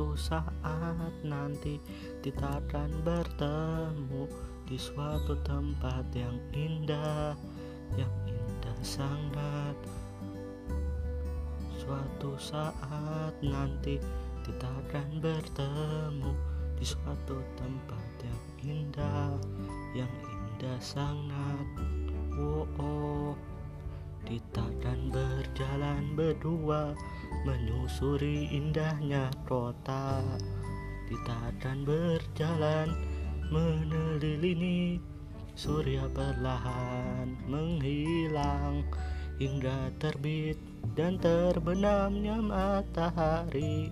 Suatu saat nanti kita akan bertemu di suatu tempat yang indah, yang indah sangat. Suatu saat nanti kita akan bertemu di suatu tempat yang indah, yang indah sangat. Oh, oh. Kita akan berjalan berdua menyusuri indahnya kota. Kita akan berjalan menelilingi surya perlahan menghilang hingga terbit dan terbenamnya matahari.